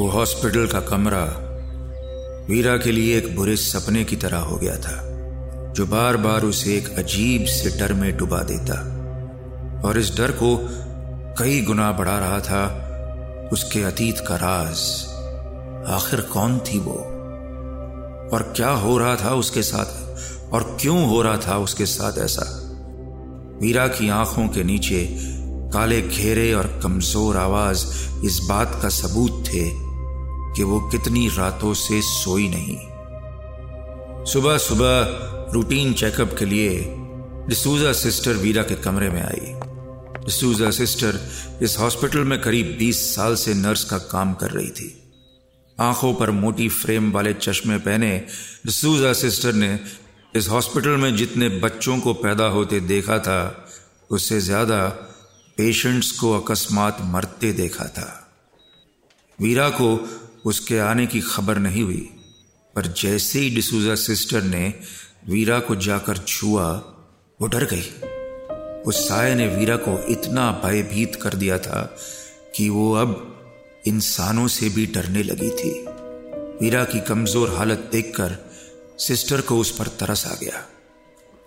वो हॉस्पिटल का कमरा वीरा के लिए एक बुरे सपने की तरह हो गया था, जो बार बार उसे एक अजीब से डर में डुबा देता। और इस डर को कई गुना बढ़ा रहा था, उसके अतीत का राज, आखिर कौन थी वो? और क्या हो रहा था उसके साथ? और क्यों हो रहा था उसके साथ ऐसा? वीरा की आँखों के नीचे काले घेरे और कमज़ोर आवाज़ इस बात का सबूत थे कि वो कितनी रातों से सोई नहीं। सुबह सुबह रूटीन चेकअप के लिए डिसूजा सिस्टर वीरा के कमरे में आई। डिसूजा सिस्टर इस हॉस्पिटल में करीब 20 साल से नर्स का काम कर रही थी। आँखों पर मोटी फ्रेम वाले चश्मे पहने डिसूजा सिस्टर ने इस हॉस्पिटल में जितने बच्चों को पैदा होते देखा था, उससे ज़्यादा पेशेंट्स को अकस्मात मरते देखा था। वीरा को उसके आने की खबर नहीं हुई। पर जैसे ही डिसूजा सिस्टर ने वीरा को जाकर छुआ, वो डर गई। उस साय ने वीरा को इतना भयभीत कर दिया था कि वो अब इंसानों से भी डरने लगी थी। वीरा की कमज़ोर हालत देखकर सिस्टर को उस पर तरस आ गया।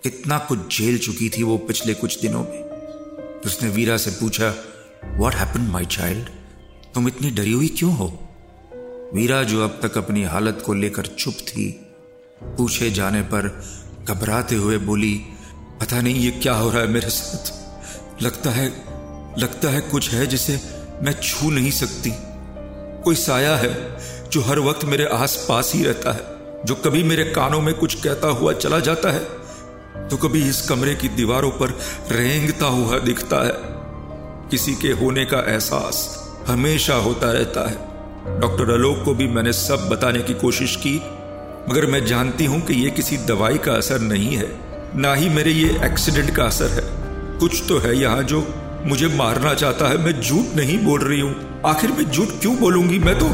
कितना कुछ झेल चुकी थी वो पिछले कुछ दिनों में। उसने वीरा से पूछा वॉट हैपन माई चाइल्ड तुम इतनी डरी हुई क्यों हो? वीरा जो अब तक अपनी हालत को लेकर चुप थी, पूछे जाने पर घबराते हुए बोली, पता नहीं ये क्या हो रहा है मेरे साथ। लगता है लगता है कुछ है जिसे मैं छू नहीं सकती। कोई साया है जो हर वक्त मेरे आस पास ही रहता है, जो कभी मेरे कानों में कुछ कहता हुआ चला जाता है तो कभी इस कमरे की दीवारों पर रेंगता हुआ दिखता है। किसी के होने का एहसास हमेशा होता रहता है। डॉक्टर आलोक को भी मैंने सब बताने की कोशिश की, मगर मैं जानती हूँ कि यह किसी दवाई का असर नहीं है, ना ही मेरे ये एक्सीडेंट का असर है। कुछ तो है यहाँ जो मुझे मारना चाहता है, मैं झूठ नहीं बोल रही हूँ। आखिर मैं झूठ क्यों बोलूँगी? मैं तो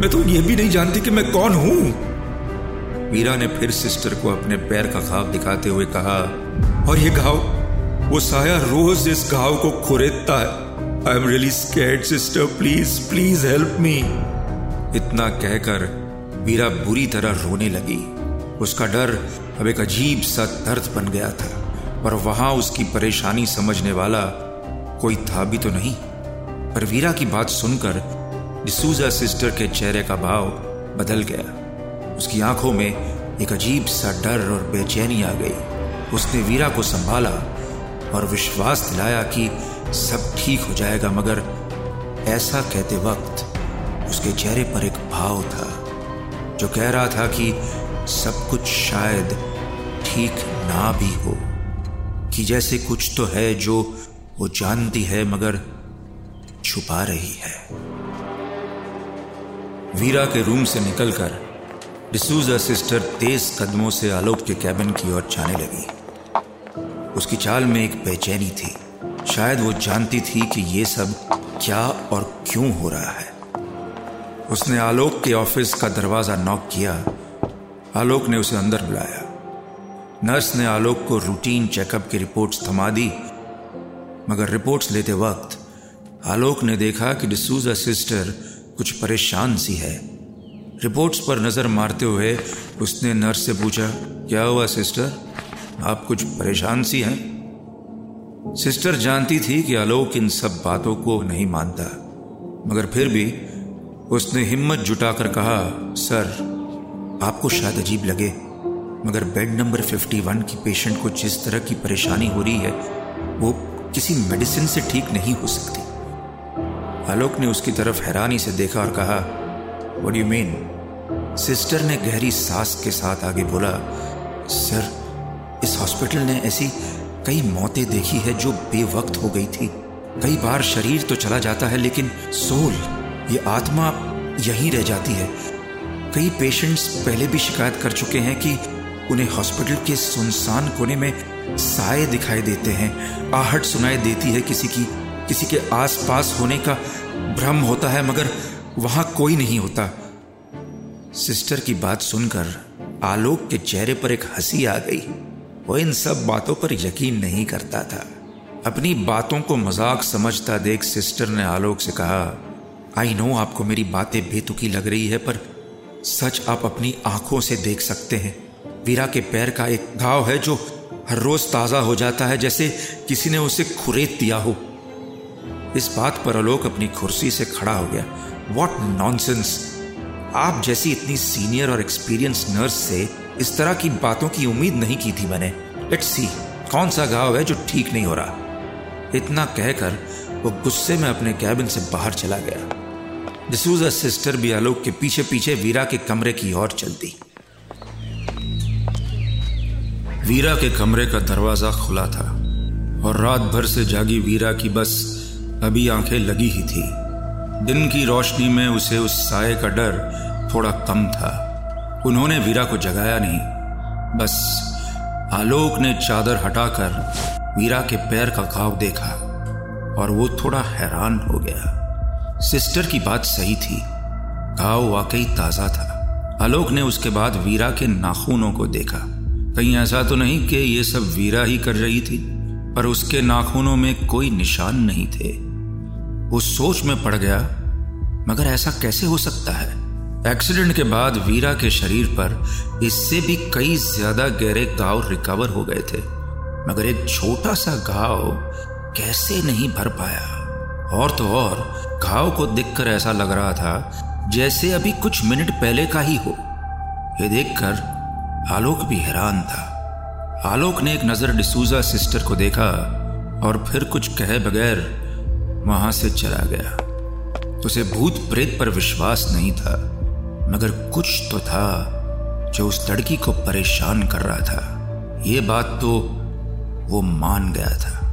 मैं तो यह भी नहीं जानती कि मैं कौन हूँ। वीरा ने फिर सिस्टर को अपने पैर का घाव दिखाते हुए कहा, और ये घाव, वो साया रोज इस घाव को खुरेदता है। I am really scared, sister, please please help me. इतना कहकर वीरा बुरी तरह रोने लगी। उसका डर अब एक अजीब सा दर्द बन गया था और वहाँ उसकी परेशानी समझने वाला कोई था भी तो नहीं। पर वीरा की बात सुनकर डिसूजा सिस्टर के चेहरे का भाव बदल गया। उसकी आँखों में एक अजीब सा डर और बेचैनी आ गई। उसने वीरा को संभाला और विश्वास दिलाया कि सब ठीक हो जाएगा, मगर ऐसा कहते वक्त उसके चेहरे पर एक भाव था, जो कह रहा था कि सब कुछ शायद ठीक ना भी हो, कि जैसे कुछ तो है जो वो जानती है मगर छुपा रही है। वीरा के रूम से निकलकर डिसूजा सिस्टर तेज कदमों से आलोक के कैबिन की ओर जाने लगी। उसकी चाल में एक बेचैनी थी। शायद वो जानती थी कि ये सब क्या और क्यों हो रहा है। उसने आलोक के ऑफ़िस का दरवाज़ा नॉक किया। आलोक ने उसे अंदर बुलाया। नर्स ने आलोक को रूटीन चेकअप की रिपोर्ट्स थमा दी। मगर रिपोर्ट्स लेते वक्त आलोक ने देखा कि डिसूजा सिस्टर कुछ परेशान सी है। रिपोर्ट्स पर नज़र मारते हुए उसने नर्स से पूछा, क्या हुआ सिस्टर? आप कुछ परेशान सी हैं? सिस्टर जानती थी कि आलोक इन सब बातों को नहीं मानता। मगर फिर भी उसने हिम्मत जुटाकर कहा, सर, आपको शायद अजीब लगे, मगर बेड नंबर 51 की पेशेंट को जिस तरह की परेशानी हो रही है, वो किसी मेडिसिन से ठीक नहीं हो सकती. आलोक ने उसकी तरफ़ हैरानी से देखा और कहा वट यू मीन सिस्टर ने गहरी सांस के साथ आगे बोला, सर, इस हॉस्पिटल ने ऐसी कई मौतें देखी है जो बेवक्त हो गई थी। कई बार शरीर तो चला जाता है, लेकिन सोल ये आत्मा यहीं रह जाती है। कई पेशेंट्स पहले भी शिकायत कर चुके हैं कि उन्हें हॉस्पिटल के सुनसान कोने में साए दिखाई देते हैं। आहट सुनाई देती है किसी की, किसी के आसपास होने का भ्रम होता है, मगर वहाँ कोई नहीं होता। सिस्टर की बात सुनकर आलोक के चेहरे पर एक हँसी आ गई। वो इन सब बातों पर यकीन नहीं करता था। अपनी बातों को मज़ाक समझता देख सिस्टर ने आलोक से कहा आई नो आपको मेरी बातें बेतुकी लग रही है, पर सच आप अपनी आँखों से देख सकते हैं। वीरा के पैर का एक घाव है जो हर रोज ताज़ा हो जाता है, जैसे किसी ने उसे खुरेद दिया हो। इस बात पर आलोक अपनी कुर्सी से खड़ा हो गया। वॉट नॉनसेंस आप जैसी इतनी सीनियर और एक्सपीरियंस नर्स से इस तरह की बातों की उम्मीद नहीं की थी मैंने। लेट्स सी कौन सा घाव है जो ठीक नहीं हो रहा? इतना कहकर वो गुस्से में अपने कैबिन से बाहर चला गया। डिसूजा सिस्टर भी आलोक के पीछे पीछे वीरा के कमरे की ओर चलती। वीरा के कमरे का दरवाज़ा खुला था और रात भर से जागी वीरा की बस अभी आँखें लगी ही थी। दिन की रोशनी में उसे उस साय का डर थोड़ा कम था। उन्होंने वीरा को जगाया नहीं। बस आलोक ने चादर हटाकर वीरा के पैर का घाव देखा और वो थोड़ा हैरान हो गया। सिस्टर की बात सही थी। घाव वाकई ताज़ा था। आलोक ने उसके बाद वीरा के नाखूनों को देखा। कहीं ऐसा तो नहीं कि ये सब वीरा ही कर रही थी, पर उसके नाखूनों में कोई निशान नहीं थे। वो सोच में पड़ गया, मगर ऐसा कैसे हो सकता है? एक्सीडेंट के बाद वीरा के शरीर पर इससे भी कई ज़्यादा गहरे घाव रिकवर हो गए थे, मगर एक छोटा सा घाव कैसे नहीं भर पाया? और तो और, घाव को देखकर ऐसा लग रहा था जैसे अभी कुछ मिनट पहले का ही हो। ये देखकर आलोक भी हैरान था। आलोक ने एक नज़र डिसूजा सिस्टर को देखा और फिर कुछ कहे बगैर वहाँ से चला गया। उसे भूत प्रेत पर विश्वास नहीं था, मगर कुछ तो था जो उस लड़की को परेशान कर रहा था। ये बात तो वो मान गया था।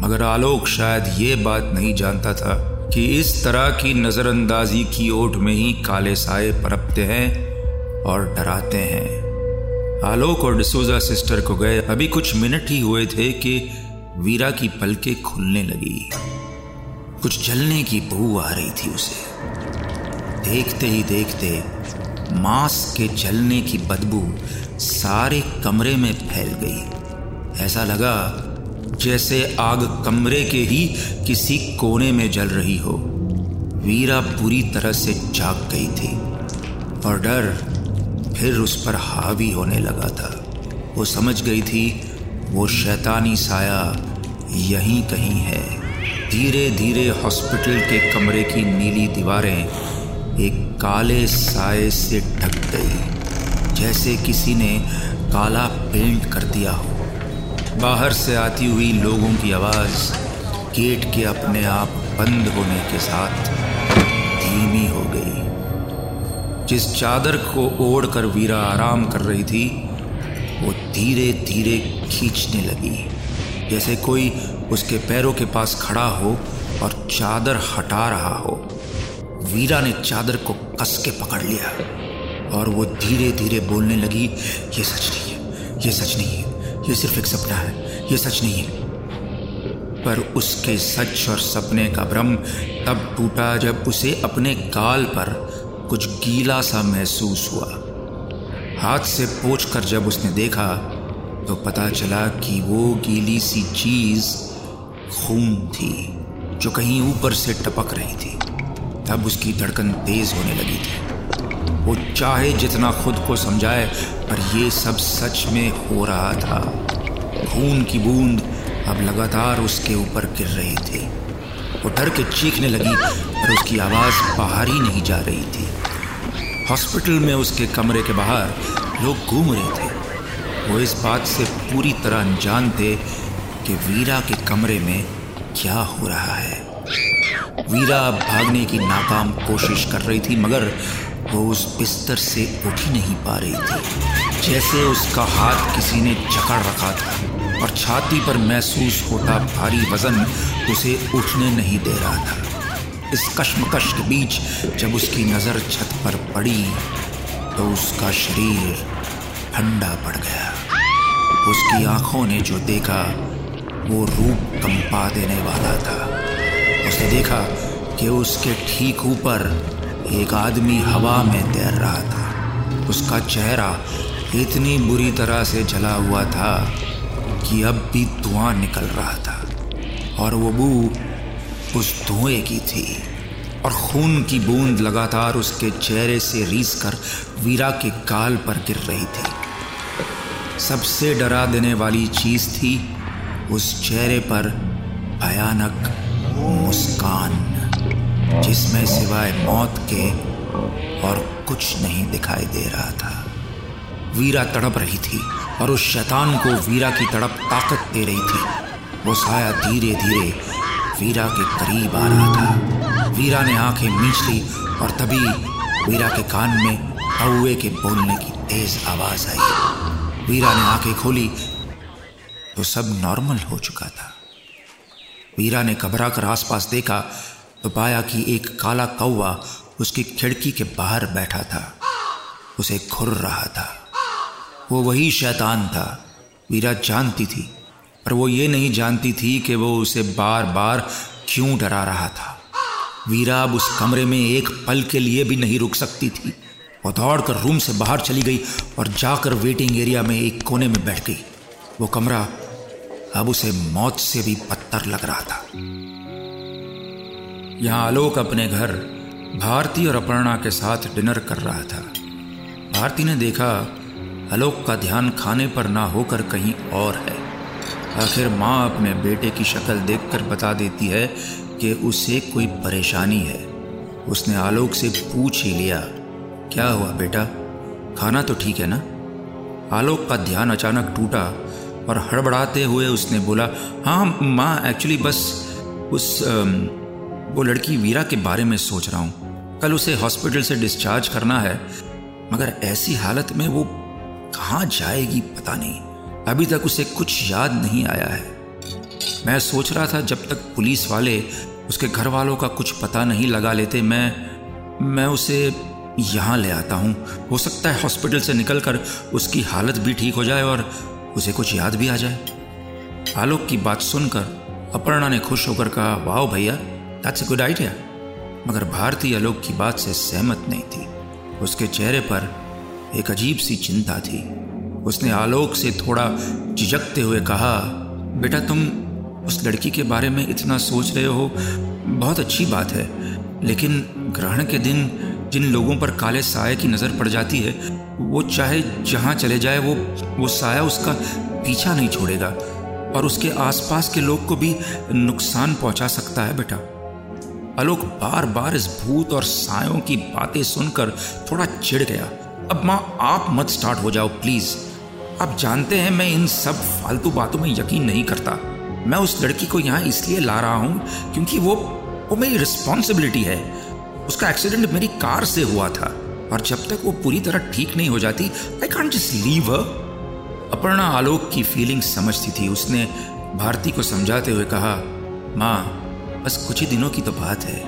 मगर आलोक शायद ये बात नहीं जानता था कि इस तरह की नज़रअंदाजी की ओट में ही काले साए परपते हैं और डराते हैं। आलोक और डिसोजा सिस्टर को गए। अभी कुछ मिनट ही हुए थे कि वीरा की पलकें खुलने लगी। कुछ जलने की बू आ रही थी उसे। देखते ही देखते मांस के जलने की बदबू सारे कमरे में फैल गई। ऐसा लगा जैसे आग कमरे के ही किसी कोने में जल रही हो। वीरा बुरी तरह से जाग गई थी और डर फिर उस पर हावी होने लगा था। वो समझ गई थी, वो शैतानी साया यहीं कहीं है। धीरे धीरे हॉस्पिटल के कमरे की नीली दीवारें एक काले साए से ढक गई, जैसे किसी ने काला पेंट कर दिया हो। बाहर से आती हुई लोगों की आवाज़ गेट के अपने आप बंद होने के साथ धीमी हो गई। जिस चादर को ओढ़कर वीरा आराम कर रही थी, वो धीरे धीरे खींचने लगी। जैसे कोई उसके पैरों के पास खड़ा हो और चादर हटा रहा हो। वीरा ने चादर को कस के पकड़ लिया और वो धीरे धीरे बोलने लगी, ये सच नहीं है, ये सच नहीं है। ये सिर्फ़ एक सपना है, ये सच नहीं है। पर उसके सच और सपने का भ्रम तब टूटा जब उसे अपने गाल पर कुछ गीला सा महसूस हुआ। हाथ से पोछ कर जब उसने देखा तो पता चला कि वो गीली सी चीज़ खून थी, जो कहीं ऊपर से टपक रही थी। तब उसकी धड़कन तेज होने लगी थी। वो चाहे जितना खुद को समझाए, पर ये सब सच में हो रहा था। खून की बूंद अब लगातार उसके ऊपर गिर रही थी। वो डर के चीखने लगी, पर उसकी आवाज़ बाहर ही नहीं जा रही थी। हॉस्पिटल में उसके कमरे के बाहर लोग घूम रहे थे। वो इस बात से पूरी तरह अनजान थे कि वीरा के कमरे में क्या हो रहा है। वीरा भागने की नाकाम कोशिश कर रही थी, मगर वो उस बिस्तर से उठ ही नहीं पा रही थी। जैसे उसका हाथ किसी ने जकड़ रखा था और छाती पर महसूस होता भारी वज़न उसे उठने नहीं दे रहा था। इस कश्मकश के बीच जब उसकी नज़र छत पर पड़ी तो उसका शरीर ठंडा पड़ गया। उसकी आँखों ने जो देखा, वो रूप कंपा देने वाला था। उसने देखा कि उसके ठीक ऊपर एक आदमी हवा में तैर रहा था। उसका चेहरा इतनी बुरी तरह से जला हुआ था कि अब भी धुआँ निकल रहा था। और वो बू उस धुएँ की थी और खून की बूंद लगातार उसके चेहरे से रीस कर वीरा के गाल पर गिर रही थी। सबसे डरा देने वाली चीज़ थी उस चेहरे पर भयानक मुस्कान। जिसमें सिवाय मौत के और कुछ नहीं दिखाई दे रहा था। वीरा तड़प रही थी और उस शैतान को वीरा की तड़प ताकत दे रही थी। वो साया धीरे धीरे वीरा के करीब आ रहा था। वीरा ने आँखें मींच ली और तभी वीरा के कान में कौए के बोलने की तेज आवाज़ आई। वीरा ने आँखें खोली तो सब नॉर्मल हो चुका था। वीरा ने घबरा कर आसपास देखा तो पाया कि एक काला कौवा उसकी खिड़की के बाहर बैठा था। उसे घुर रहा था। वो वही शैतान था। वीरा जानती थी, पर वो ये नहीं जानती थी कि वो उसे बार बार क्यों डरा रहा था। वीरा अब उस कमरे में एक पल के लिए भी नहीं रुक सकती थी। वो दौड़कर रूम से बाहर चली गई और जाकर वेटिंग एरिया में एक कोने में बैठ गई। वो कमरा अब उसे मौत से भी पत्थर लग रहा था। यहाँ आलोक अपने घर भारती और अपर्णा के साथ डिनर कर रहा था। भारती ने देखा, आलोक का ध्यान खाने पर ना होकर कहीं और है। आखिर माँ अपने बेटे की शक्ल देखकर बता देती है कि उसे कोई परेशानी है। उसने आलोक से पूछ ही लिया, क्या हुआ बेटा? खाना तो ठीक है ना? आलोक का ध्यान अचानक टूटा और हड़बड़ाते हुए उसने बोला हाँ माँ एक्चुअली बस उस वो लड़की वीरा के बारे में सोच रहा हूँ। कल उसे हॉस्पिटल से डिस्चार्ज करना है। मगर ऐसी हालत में वो कहाँ जाएगी, पता नहीं। अभी तक उसे कुछ याद नहीं आया है। मैं सोच रहा था, जब तक पुलिस वाले उसके घर वालों का कुछ पता नहीं लगा लेते, मैं मैं उसे यहाँ ले आता हूँ। हो सकता है हॉस्पिटल से निकलकर उसकी हालत भी ठीक हो जाए और उसे कुछ याद भी आ जाए। आलोक की बात सुनकर अपर्णा ने खुश होकर कहा वाह भैया दैट्स ए गुड आइडिया मगर भारतीय आलोक की बात से सहमत नहीं थी। उसके चेहरे पर एक अजीब सी चिंता थी। उसने आलोक से थोड़ा झिझकते हुए कहा, बेटा तुम उस लड़की के बारे में इतना सोच रहे हो? बहुत अच्छी बात है। लेकिन ग्रहण के दिन जिन लोगों पर काले साय की नज़र पड़ जाती है, वो चाहे जहाँ चले जाए, वो वो साया उसका पीछा नहीं छोड़ेगा। और उसके आसपास के लोग को भी नुकसान पहुँचा सकता है, बेटा। आलोक बार बार इस भूत और सायों की बातें सुनकर थोड़ा चिढ़ गया। अब माँ, आप मत स्टार्ट हो जाओ, प्लीज़। आप जानते हैं, मैं इन सब फालतू बातों में यकीन नहीं करता। मैं उस लड़की को यहाँ इसलिए ला रहा हूँ क्योंकि वो वो मेरी रिस्पॉन्सिबिलिटी है। उसका एक्सीडेंट मेरी कार से हुआ था और जब तक वो पूरी तरह ठीक नहीं हो जाती I can't just leave Aparna Alok की फीलिंग समझती थी। उसने भारती को समझाते हुए कहा, माँ बस कुछ ही दिनों की तो बात है।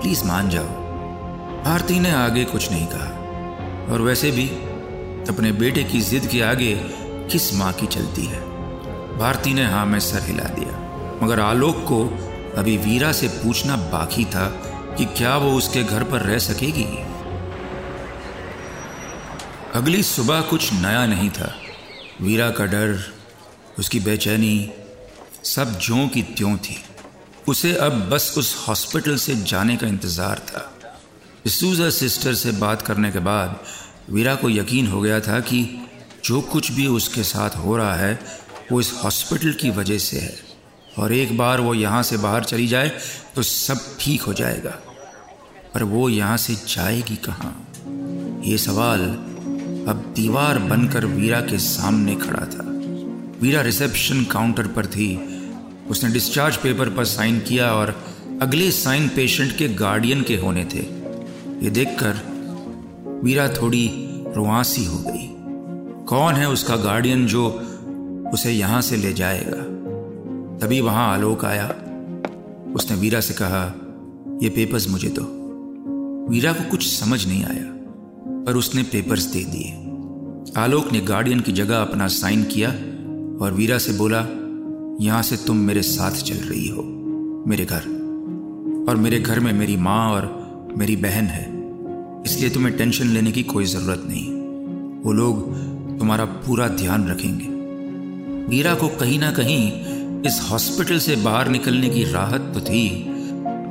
प्लीज़ मान जाओ। भारती ने आगे कुछ नहीं कहा। और वैसे भी, अपने बेटे की जिद के आगे किस माँ की चलती है? भारती ने हाँ में सर हिला दिया। मगर आलोक को अभी वीरा से पूछना बाकी था कि क्या वो उसके घर पर रह सकेगी? अगली सुबह कुछ नया नहीं था। वीरा का डर, उसकी बेचैनी सब ज्यों की त्यों थी। उसे अब बस उस हॉस्पिटल से जाने का इंतज़ार था। सूजा सिस्टर से बात करने के बाद वीरा को यकीन हो गया था कि जो कुछ भी उसके साथ हो रहा है, वो इस हॉस्पिटल की वजह से है। और एक बार वो यहाँ से बाहर चली जाए तो सब ठीक हो जाएगा। पर वो यहाँ से जाएगी कहाँ? ये सवाल अब दीवार बनकर वीरा के सामने खड़ा था। वीरा रिसेप्शन काउंटर पर थी उसने डिस्चार्ज पेपर पर साइन किया और अगले साइन पेशेंट के गार्डियन के होने थे। ये देखकर वीरा थोड़ी रुआसी हो गई। कौन है उसका गार्डियन जो उसे यहाँ से ले जाएगा? तभी वहाँ आलोक आया। उसने वीरा से कहा, ये पेपर्स मुझे दो। वीरा को कुछ समझ नहीं आया, पर उसने पेपर्स दे दिए। आलोक ने गार्डियन की जगह अपना साइन किया और वीरा से बोला यहाँ से तुम मेरे साथ चल रही हो, मेरे घर। और मेरे घर में मेरी माँ और मेरी बहन है। इसलिए तुम्हें टेंशन लेने की कोई ज़रूरत नहीं। वो लोग तुम्हारा पूरा ध्यान रखेंगे। वीरा को कहीं ना कहीं इस हॉस्पिटल से बाहर निकलने की राहत तो थी,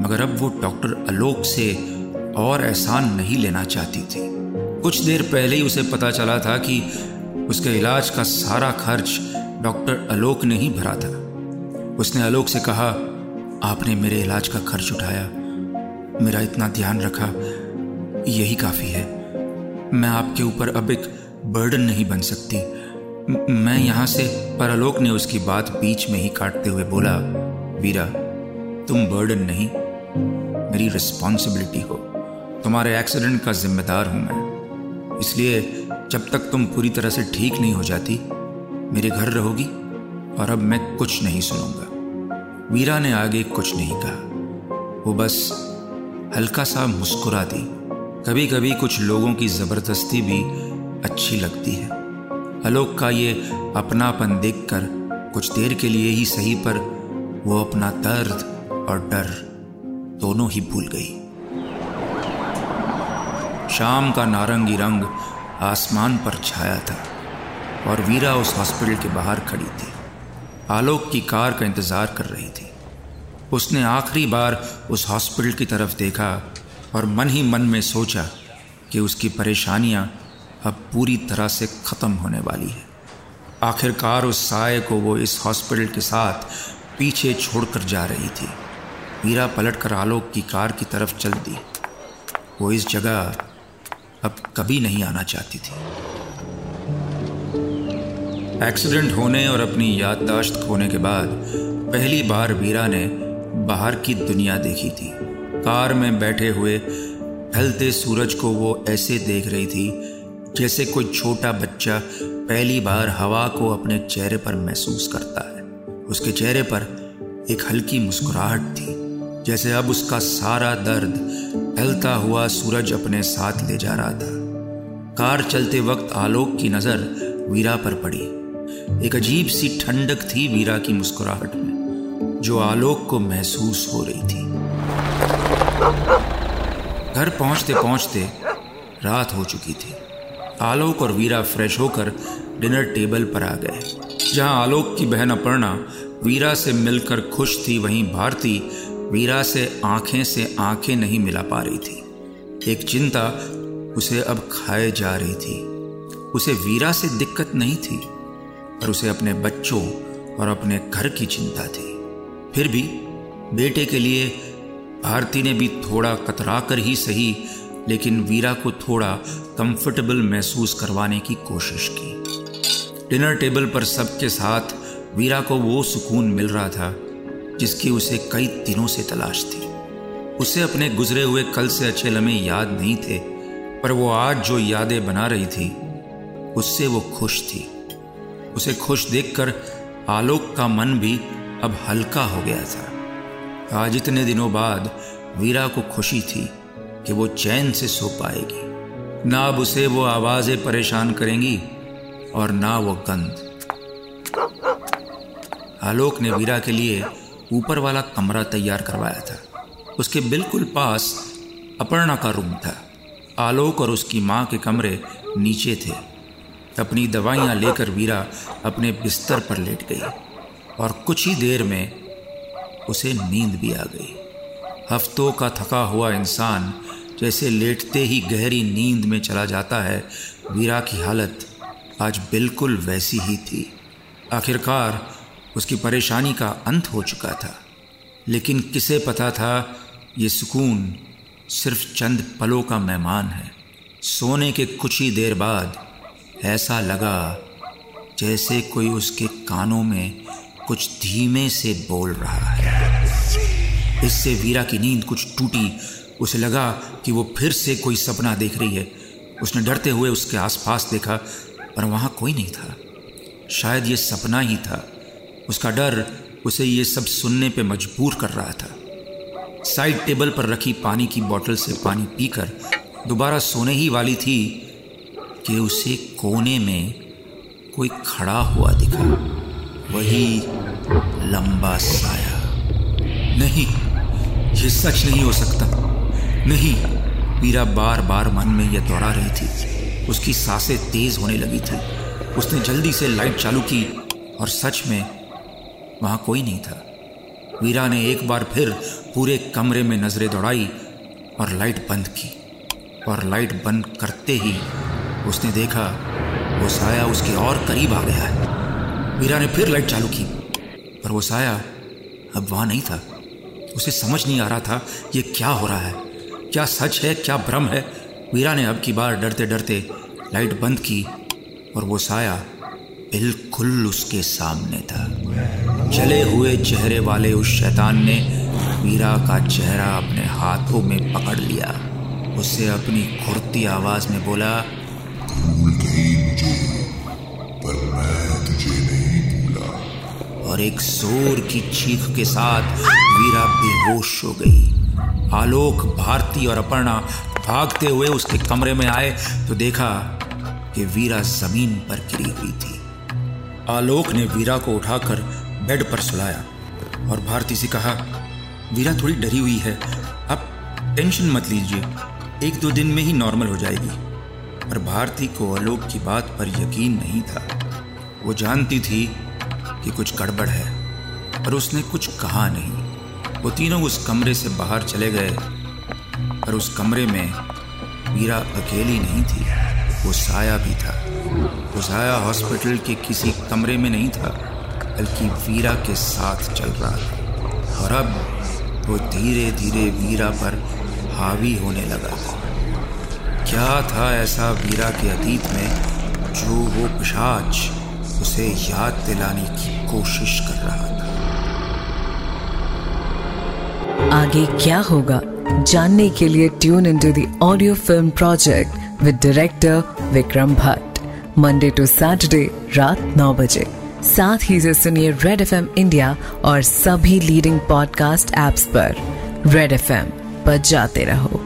मगर अब वो डॉक्टर आलोक से और एहसान नहीं लेना चाहती थी। कुछ देर पहले ही उसे पता चला था कि उसके इलाज का सारा खर्च डॉक्टर आलोक ने ही भरा था। उसने आलोक से कहा, आपने मेरे इलाज का खर्च उठाया। मेरा इतना ध्यान रखा, यही काफ़ी है। मैं आपके ऊपर अब एक बर्डन नहीं बन सकती। मैं यहाँ से पर आलोक ने उसकी बात बीच में ही काटते हुए बोला, वीरा, तुम बर्डन नहीं, मेरी रिस्पॉन्सिबिलिटी हो। तुम्हारे एक्सीडेंट का जिम्मेदार हूँ मैं। इसलिए जब तक तुम पूरी तरह से ठीक नहीं हो जाती मेरे घर रहोगी और अब मैं कुछ नहीं सुनूँगा। वीरा ने आगे कुछ नहीं कहा। वो बस हल्का सा मुस्कुरा दी। कभी कभी कुछ लोगों की ज़बरदस्ती भी अच्छी लगती है। आलोक का ये अपनापन देखकर कुछ देर के लिए ही सही पर वो अपना दर्द और डर दोनों ही भूल गई। शाम का नारंगी रंग आसमान पर छाया था। और वीरा उस हॉस्पिटल के बाहर खड़ी थी। आलोक की कार का इंतज़ार कर रही थी। उसने आखिरी बार उस हॉस्पिटल की तरफ़ देखा और मन ही मन में सोचा कि उसकी परेशानियाँ अब पूरी तरह से ख़त्म होने वाली है। आखिरकार उस साय को वो इस हॉस्पिटल के साथ पीछे छोड़कर जा रही थी। वीरा पलट कर आलोक की कार की तरफ़ चल दी वो इस जगह अब कभी नहीं आना चाहती थी। एक्सीडेंट होने और अपनी याददाश्त खोने के बाद, पहली बार वीरा ने बाहर की दुनिया देखी थी। कार में बैठे हुए ढलते सूरज को वो ऐसे देख रही थी, जैसे कोई छोटा बच्चा पहली बार हवा को अपने चेहरे पर महसूस करता है। उसके चेहरे पर एक हल्की मुस्कुराहट थी, जैसे अब उसका सारा दर्द ढलता हुआ सूरज अपने साथ ले जा रहा था। कार चलते वक्त आलोक की नज़र वीरा पर पड़ी। एक अजीब सी ठंडक थी वीरा की मुस्कुराहट में, जो आलोक को महसूस हो रही थी। घर पहुँचते पहुँचते रात हो चुकी थी। आलोक और वीरा फ्रेश होकर डिनर टेबल पर आ गए, जहाँ आलोक की बहन अपर्णा वीरा से मिलकर खुश थी। वहीं भारती वीरा से आँखें से आँखें नहीं मिला पा रही थी। एक चिंता उसे अब खाए जा रही थी। उसे वीरा से दिक्कत नहीं थी पर उसे अपने बच्चों और अपने घर की चिंता थी। फिर भी बेटे के लिए भारती ने भी थोड़ा कतरा कर ही सही, लेकिन वीरा को थोड़ा कंफर्टेबल महसूस करवाने की कोशिश की। डिनर टेबल पर सबके साथ वीरा को वो सुकून मिल रहा था, जिसकी उसे कई दिनों से तलाश थी। उसे अपने गुजरे हुए कल से अच्छे लम्हे याद नहीं थे, पर वो आज जो यादें बना रही थी उससे वो खुश थी। उसे खुश देखकर आलोक का मन भी अब हल्का हो गया था। आज इतने दिनों बाद वीरा को खुशी थी कि वो चैन से सो पाएगी। ना अब उसे वो आवाज़ें परेशान करेंगी और ना वो गंध। आलोक ने वीरा के लिए ऊपर वाला कमरा तैयार करवाया था। उसके बिल्कुल पास अपर्णा का रूम था। आलोक और उसकी माँ के कमरे नीचे थे। अपनी दवाइयाँ लेकर वीरा अपने बिस्तर पर लेट गई और कुछ ही देर में उसे नींद भी आ गई। हफ्तों का थका हुआ इंसान जैसे लेटते ही गहरी नींद में चला जाता है, वीरा की हालत आज बिल्कुल वैसी ही थी। आखिरकार उसकी परेशानी का अंत हो चुका था। लेकिन किसे पता था ये सुकून सिर्फ़ चंद पलों का मेहमान है। सोने के कुछ ही देर बाद ऐसा लगा जैसे कोई उसके कानों में कुछ धीमे से बोल रहा है। इससे वीरा की नींद कुछ टूटी। उसे लगा कि वो फिर से कोई सपना देख रही है। उसने डरते हुए उसके आसपास देखा, पर वहाँ कोई नहीं था। शायद ये सपना ही था। उसका डर उसे ये सब सुनने पे मजबूर कर रहा था। साइड टेबल पर रखी पानी की बोतल से पानी पीकर, दोबारा सोने ही वाली थी कि उसे कोने में कोई खड़ा हुआ दिखा। वही लंबा साया। नहीं, ये सच नहीं हो सकता। नहीं, मीरा बार बार मन में यह दोहरा रही थी। उसकी साँसें तेज होने लगी थी। उसने जल्दी से लाइट चालू की और सच में वहाँ कोई नहीं था। वीरा ने एक बार फिर पूरे कमरे में नज़रें दौड़ाई और लाइट बंद की। और लाइट बंद करते ही उसने देखा, वो साया उसके और करीब आ गया है। मीरा ने फिर लाइट चालू की, पर वो साया अब वहाँ नहीं था। उसे समझ नहीं आ रहा था ये क्या हो रहा है, क्या सच है, क्या भ्रम है। मीरा ने अब की बार डरते डरते लाइट बंद की, और वो साया बिल्कुल उसके सामने था। जले हुए चेहरे वाले उस शैतान ने मीरा का चेहरा अपने हाथों में पकड़ लिया। उससे अपनी खुरती आवाज़ में बोला भूल गई मुझे पर मैं तुझे नहीं भूला और एक ज़ोर की चीख के साथ वीरा बेहोश हो गई। आलोक, भारती और अपर्णा भागते हुए उसके कमरे में आए तो देखा कि वीरा ज़मीन पर गिरी हुई थी। आलोक ने वीरा को उठाकर बेड पर सुलाया और भारती से कहा, वीरा, थोड़ी डरी हुई है। अब टेंशन मत लीजिए। एक दो दिन में ही नॉर्मल हो जाएगी। पर भारती को आलोक की बात पर यकीन नहीं था। वो जानती थी कि कुछ गड़बड़ है, पर उसने कुछ कहा नहीं। वो तीनों उस कमरे से बाहर चले गए, पर उस कमरे में वीरा अकेली नहीं थी। वो साया भी था। वो साया हॉस्पिटल के किसी कमरे में नहीं था, बल्कि वीरा के साथ चल रहा था। और अब वो धीरे धीरे वीरा पर हावी होने लगा। क्या था ऐसा वीरा के अतीत में जो वो पिशाच उसे याद दिलाने की कोशिश कर रहा था? आगे क्या होगा? जानने के लिए tune in to the audio film project with director Vikram Bhatt Monday to Saturday रात नौ बजे। साथ ही से सुनिए रेड एफएम इंडिया और सभी लीडिंग पॉडकास्ट एप्स पर। रेड एफ़एम पर जाते रहो।